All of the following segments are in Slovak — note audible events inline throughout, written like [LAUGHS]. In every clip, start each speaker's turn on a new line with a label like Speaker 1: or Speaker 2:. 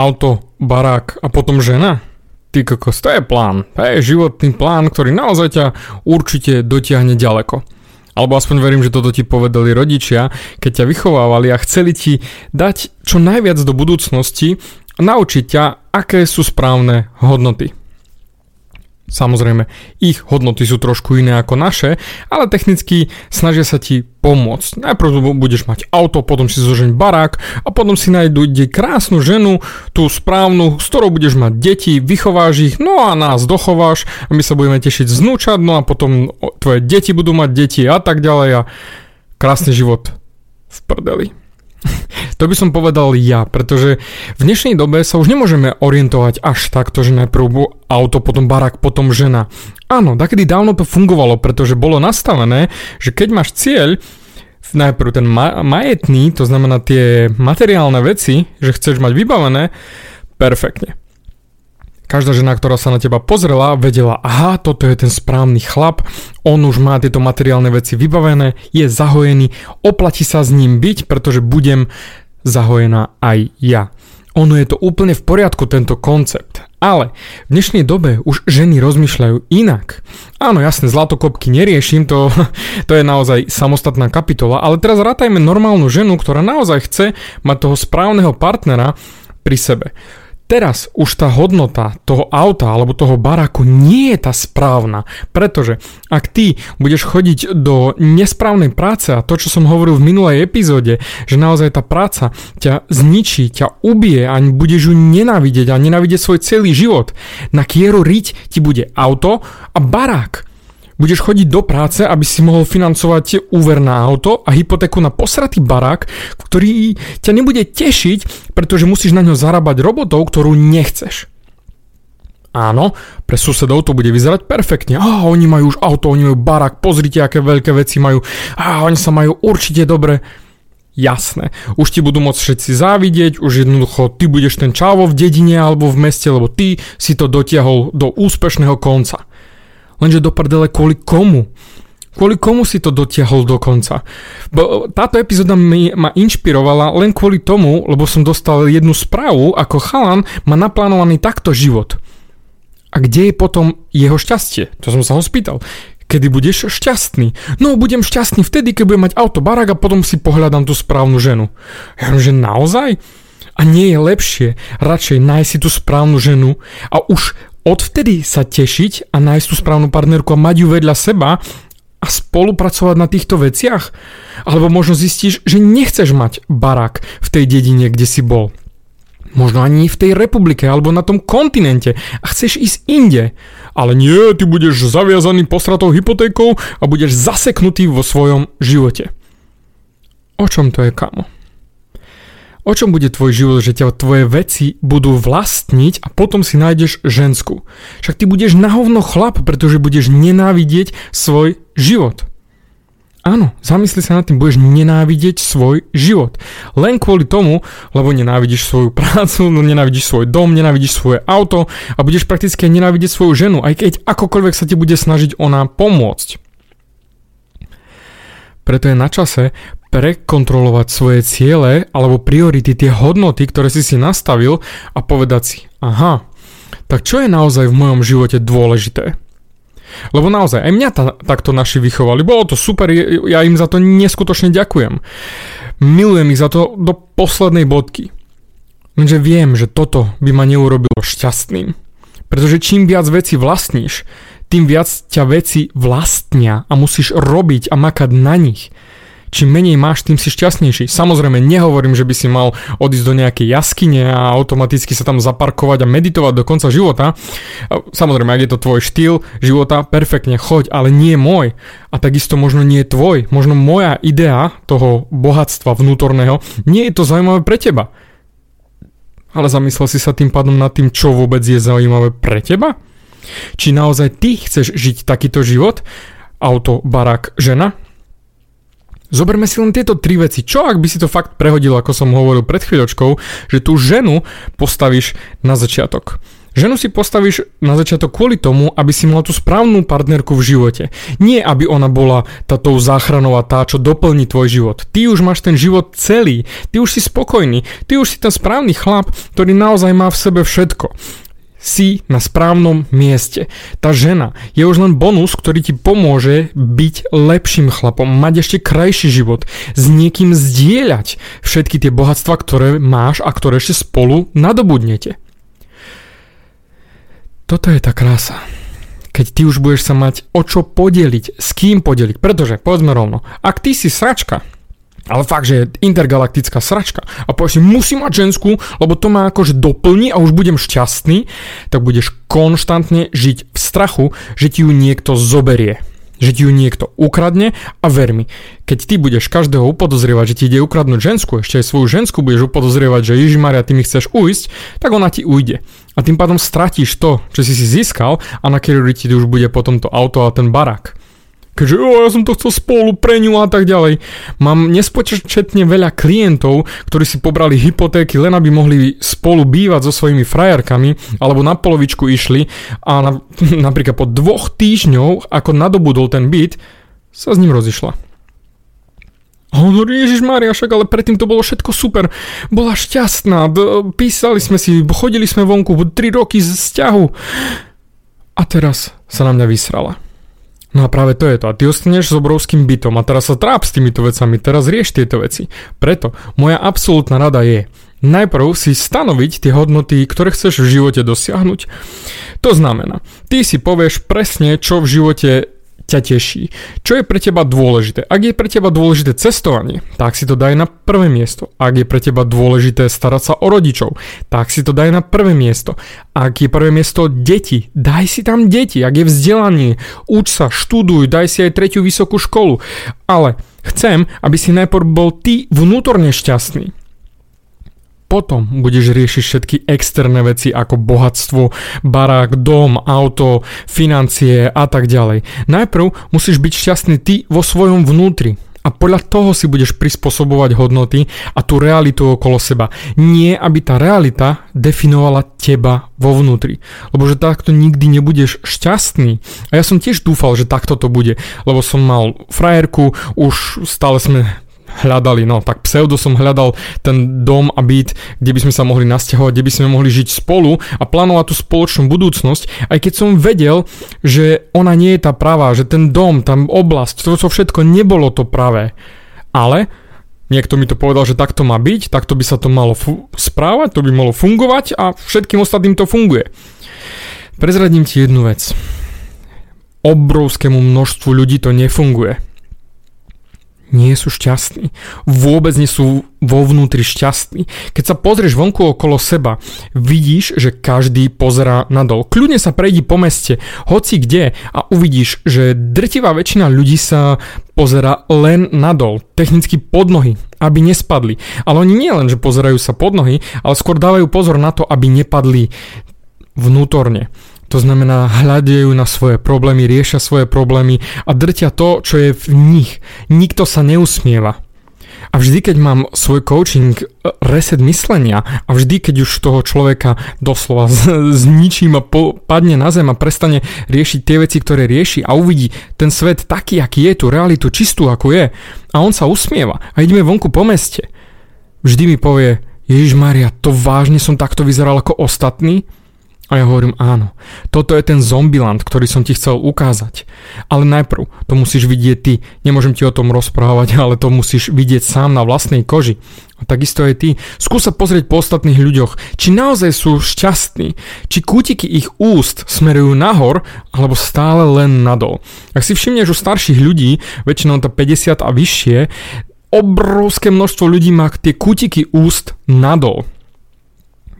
Speaker 1: auto, barák a potom žena? Ty kokos, to je plán. To je životný plán, ktorý naozaj ťa určite dotiahne ďaleko. Alebo aspoň verím, že toto ti povedali rodičia, keď ťa vychovávali a chceli ti dať čo najviac do budúcnosti a naučiť ťa, aké sú správne hodnoty. Samozrejme, ich hodnoty sú trošku iné ako naše, ale technicky snažia sa ti pomôcť. Najprv budeš mať auto, potom si zožeň barák a potom si nájdu krásnu ženu, tú správnu, s ktorou budeš mať deti, vychováš ich, no a nás dochováš a my sa budeme tešiť znúčať, no a potom tvoje deti budú mať deti a tak ďalej a krásny život v prdeli. [LAUGHS] To by som povedal ja, pretože v dnešnej dobe sa už nemôžeme orientovať až takto, že najprv auto, potom barak, potom žena. Áno, takedy dávno to fungovalo, pretože bolo nastavené, že keď máš cieľ, najprv ten ma- majetný, to znamená tie materiálne veci, že chceš mať vybavené, perfektne. Každá žena, ktorá sa na teba pozrela, vedela, aha, toto je ten správny chlap, on už má tieto materiálne veci vybavené, je zahojený, oplatí sa s ním byť, pretože budem zahojená aj ja. Ono je to úplne v poriadku, tento koncept. Ale v dnešnej dobe už ženy rozmýšľajú inak. Áno, jasne, zlatokopky neriešim, to, [LAUGHS] to je naozaj samostatná kapitola, ale teraz rátajme normálnu ženu, ktorá naozaj chce mať toho správneho partnera pri sebe teraz už tá hodnota toho auta alebo toho baraku nie je tá správna. Pretože ak ty budeš chodiť do nesprávnej práce a to, čo som hovoril v minulej epizóde, že naozaj tá práca ťa zničí, ťa ubije a budeš ju nenávidieť a nenávidieť svoj celý život, na kieru riť ti bude auto a barák budeš chodiť do práce, aby si mohol financovať úver na auto a hypotéku na posratý barák, ktorý ťa nebude tešiť, pretože musíš na ňo zarábať robotov, ktorú nechceš. Áno, pre susedov to bude vyzerať perfektne. Á, oni majú už auto, oni majú barák, pozrite, aké veľké veci majú. Á, oni sa majú určite dobre. Jasné, už ti budú môcť všetci závidieť, už jednoducho ty budeš ten čávo v dedine alebo v meste, lebo ty si to dotiahol do úspešného konca. Lenže do prdele kvôli komu? Kvôli komu si to dotiahol do konca? Bo táto epizóda mi, ma inšpirovala len kvôli tomu, lebo som dostal jednu správu, ako chalan má naplánovaný takto život. A kde je potom jeho šťastie? To som sa ho spýtal. Kedy budeš šťastný? No, budem šťastný vtedy, keď budem mať auto, barák a potom si pohľadám tú správnu ženu. Ja že naozaj? A nie je lepšie radšej nájsť si tú správnu ženu a už odvtedy sa tešiť a nájsť tú správnu partnerku a mať ju vedľa seba a spolupracovať na týchto veciach? Alebo možno zistíš, že nechceš mať barák v tej dedine, kde si bol. Možno ani v tej republike alebo na tom kontinente a chceš ísť inde. Ale nie, ty budeš zaviazaný posratou hypotékou a budeš zaseknutý vo svojom živote. O čom to je, kamo? O čom bude tvoj život, že ťa tvoje veci budú vlastniť a potom si nájdeš žensku? Však ty budeš na hovno chlap, pretože budeš nenávidieť svoj život. Áno, zamysli sa nad tým, budeš nenávidieť svoj život. Len kvôli tomu, lebo nenávidíš svoju [LAUGHS] prácu, no nenávidíš svoj dom, nenávidíš svoje auto a budeš prakticky nenávidieť svoju ženu, aj keď akokoľvek sa ti bude snažiť ona pomôcť. Preto je na čase prekontrolovať svoje ciele alebo priority, tie hodnoty, ktoré si si nastavil a povedať si, aha, tak čo je naozaj v mojom živote dôležité? Lebo naozaj, aj mňa ta, takto naši vychovali, bolo to super, ja im za to neskutočne ďakujem. Milujem ich za to do poslednej bodky. Lenže viem, že toto by ma neurobilo šťastným. Pretože čím viac veci vlastníš, tým viac ťa veci vlastnia a musíš robiť a makať na nich čím menej máš, tým si šťastnejší. Samozrejme, nehovorím, že by si mal odísť do nejakej jaskyne a automaticky sa tam zaparkovať a meditovať do konca života. Samozrejme, ak je to tvoj štýl života, perfektne, choď, ale nie môj. A takisto možno nie tvoj. Možno moja idea toho bohatstva vnútorného nie je to zaujímavé pre teba. Ale zamyslel si sa tým pádom nad tým, čo vôbec je zaujímavé pre teba? Či naozaj ty chceš žiť takýto život? Auto, barák, žena? Zoberme si len tieto tri veci. Čo ak by si to fakt prehodil, ako som hovoril pred chvíľočkou, že tú ženu postavíš na začiatok. Ženu si postavíš na začiatok kvôli tomu, aby si mal tú správnu partnerku v živote. Nie, aby ona bola táto záchranová tá, čo doplní tvoj život. Ty už máš ten život celý, ty už si spokojný, ty už si ten správny chlap, ktorý naozaj má v sebe všetko si na správnom mieste. Tá žena je už len bonus, ktorý ti pomôže byť lepším chlapom, mať ešte krajší život, s niekým zdieľať všetky tie bohatstva, ktoré máš a ktoré ešte spolu nadobudnete. Toto je tá krása. Keď ty už budeš sa mať o čo podeliť, s kým podeliť. Pretože, povedzme rovno, ak ty si sračka, ale fakt, že je intergalaktická sračka a povieš si, musím mať ženskú, lebo to ma akože doplní a už budem šťastný, tak budeš konštantne žiť v strachu, že ti ju niekto zoberie. Že ti ju niekto ukradne a ver mi, keď ty budeš každého upodozrievať, že ti ide ukradnúť žensku, ešte aj svoju žensku budeš upodozrievať, že Ježiš Maria, ty mi chceš ujsť, tak ona ti ujde. A tým pádom stratíš to, čo si si získal a na ti už bude potom to auto a ten barák keďže o, ja som to chcel spolu pre ňu a tak ďalej. Mám nespočetne veľa klientov, ktorí si pobrali hypotéky len aby mohli spolu bývať so svojimi frajerkami, alebo na polovičku išli a na, [LAUGHS] napríklad po dvoch týždňoch, ako nadobudol ten byt, sa s ním rozišla. A on hovorí, Ježiš Maria, však ale predtým to bolo všetko super. Bola šťastná, písali sme si, chodili sme vonku, 3 roky z vzťahu. A teraz sa na mňa vysrala. No a práve to je to. A ty ostaneš s obrovským bytom a teraz sa tráp s týmito vecami, teraz rieš tieto veci. Preto moja absolútna rada je, najprv si stanoviť tie hodnoty, ktoré chceš v živote dosiahnuť. To znamená, ty si povieš presne, čo v živote ťa teší. Čo je pre teba dôležité? Ak je pre teba dôležité cestovanie, tak si to daj na prvé miesto. Ak je pre teba dôležité starať sa o rodičov, tak si to daj na prvé miesto. Ak je prvé miesto deti, daj si tam deti. Ak je vzdelanie, uč sa, študuj, daj si aj tretiu vysokú školu. Ale chcem, aby si najprv bol ty vnútorne šťastný. Potom budeš riešiť všetky externé veci ako bohatstvo, barák, dom, auto, financie a tak ďalej. Najprv musíš byť šťastný ty vo svojom vnútri. A podľa toho si budeš prispôsobovať hodnoty a tú realitu okolo seba. Nie, aby tá realita definovala teba vo vnútri. Lebo že takto nikdy nebudeš šťastný. A ja som tiež dúfal, že takto to bude. Lebo som mal frajerku, už stále sme hľadali, no tak pseudo som hľadal ten dom a byt, kde by sme sa mohli nasťahovať, kde by sme mohli žiť spolu a plánovať tú spoločnú budúcnosť, aj keď som vedel, že ona nie je tá pravá, že ten dom, tam oblasť, to, všetko nebolo to pravé. Ale niekto mi to povedal, že takto má byť, takto by sa to malo fu- správať, to by malo fungovať a všetkým ostatným to funguje. Prezradím ti jednu vec. Obrovskému množstvu ľudí to nefunguje nie sú šťastní. Vôbec nie sú vo vnútri šťastní. Keď sa pozrieš vonku okolo seba, vidíš, že každý pozerá nadol. Kľudne sa prejdi po meste, hoci kde a uvidíš, že drtivá väčšina ľudí sa pozera len nadol, technicky pod nohy, aby nespadli. Ale oni nie len, že pozerajú sa pod nohy, ale skôr dávajú pozor na to, aby nepadli vnútorne. To znamená, hľadajú na svoje problémy, riešia svoje problémy a drtia to, čo je v nich. Nikto sa neusmieva. A vždy, keď mám svoj coaching e, reset myslenia a vždy, keď už toho človeka doslova [LAUGHS] zničím a po, padne na zem a prestane riešiť tie veci, ktoré rieši a uvidí ten svet taký, aký je, tú realitu čistú, ako je a on sa usmieva a ideme vonku po meste, vždy mi povie, Ježiš Maria, to vážne som takto vyzeral ako ostatní? A ja hovorím áno, toto je ten zombiland, ktorý som ti chcel ukázať. Ale najprv to musíš vidieť ty, nemôžem ti o tom rozprávať, [LAUGHS] ale to musíš vidieť sám na vlastnej koži. A takisto aj ty. Skús sa pozrieť po ostatných ľuďoch, či naozaj sú šťastní, či kútiky ich úst smerujú nahor, alebo stále len nadol. Ak si všimneš u starších ľudí, väčšinou to 50 a vyššie, obrovské množstvo ľudí má tie kútiky úst nadol.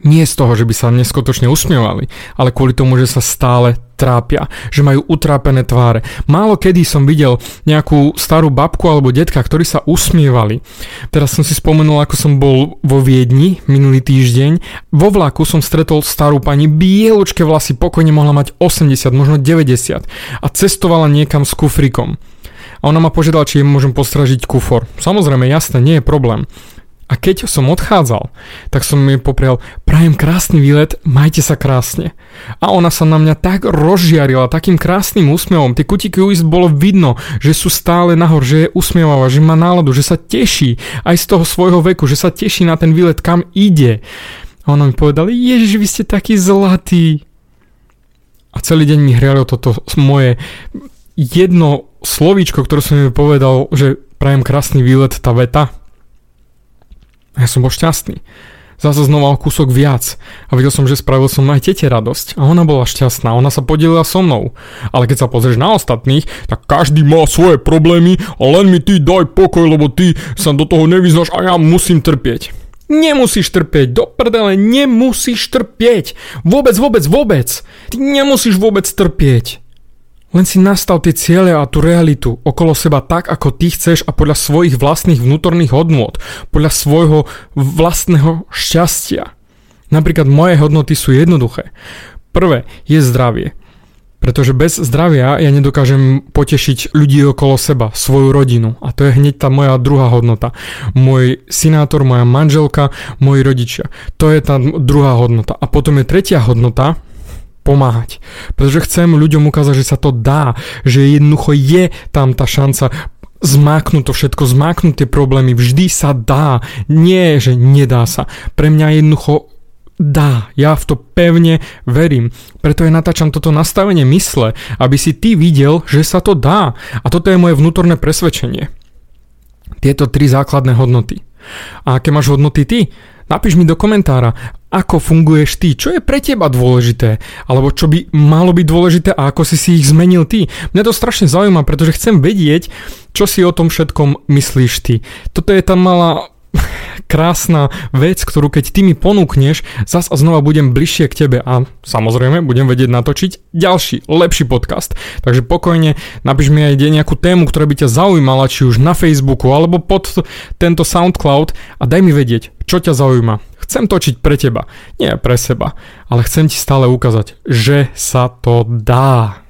Speaker 1: Nie z toho, že by sa neskutočne usmievali, ale kvôli tomu, že sa stále trápia, že majú utrápené tváre. Málo kedy som videl nejakú starú babku alebo detka, ktorí sa usmievali. Teraz som si spomenul, ako som bol vo Viedni minulý týždeň. Vo vlaku som stretol starú pani, bieločké vlasy, pokojne mohla mať 80, možno 90 a cestovala niekam s kufrikom. A ona ma požiadala, či jej môžem postražiť kufor. Samozrejme, jasné, nie je problém. A keď som odchádzal, tak som mi poprial, prajem krásny výlet, majte sa krásne. A ona sa na mňa tak rozžiarila takým krásnym úsmevom, tie kutiky uist bolo vidno, že sú stále nahor, že je usmievavá, že má náladu, že sa teší aj z toho svojho veku, že sa teší na ten výlet, kam ide. A ona mi povedala, ježiš, vy ste taký zlatý. A celý deň mi hrialo toto moje jedno slovíčko, ktoré som mi povedal, že prajem krásny výlet, tá veta, a ja som bol šťastný. Zase znova o kúsok viac. A videl som, že spravil som aj tete radosť. A ona bola šťastná, ona sa podelila so mnou. Ale keď sa pozrieš na ostatných, tak každý má svoje problémy a len mi ty daj pokoj, lebo ty sa do toho nevyznáš a ja musím trpieť. Nemusíš trpieť, do prdele, nemusíš trpieť. Vôbec, vôbec, vôbec. Ty nemusíš vôbec trpieť. Len si nastav tie ciele a tú realitu okolo seba tak, ako ty chceš a podľa svojich vlastných vnútorných hodnôt, podľa svojho vlastného šťastia. Napríklad moje hodnoty sú jednoduché. Prvé je zdravie. Pretože bez zdravia ja nedokážem potešiť ľudí okolo seba, svoju rodinu. A to je hneď tá moja druhá hodnota. Môj synátor, moja manželka, moji rodičia. To je tá druhá hodnota. A potom je tretia hodnota, pomáhať. Pretože chcem ľuďom ukázať, že sa to dá, že jednoducho je tam tá šanca zmáknuť to všetko, zmáknuť tie problémy, vždy sa dá, nie, že nedá sa. Pre mňa jednoducho dá, ja v to pevne verím. Preto aj natáčam toto nastavenie mysle, aby si ty videl, že sa to dá. A toto je moje vnútorné presvedčenie. Tieto tri základné hodnoty. A aké máš hodnoty ty? Napíš mi do komentára, ako funguješ ty, čo je pre teba dôležité, alebo čo by malo byť dôležité a ako si si ich zmenil ty. Mňa to strašne zaujíma, pretože chcem vedieť, čo si o tom všetkom myslíš ty. Toto je tá malá krásna vec, ktorú keď ty mi ponúkneš, zas a znova budem bližšie k tebe a samozrejme budem vedieť natočiť ďalší, lepší podcast. Takže pokojne napíš mi aj nejakú tému, ktorá by ťa zaujímala, či už na Facebooku alebo pod tento SoundCloud a daj mi vedieť, čo ťa zaujíma. Chcem točiť pre teba, nie pre seba, ale chcem ti stále ukázať, že sa to dá.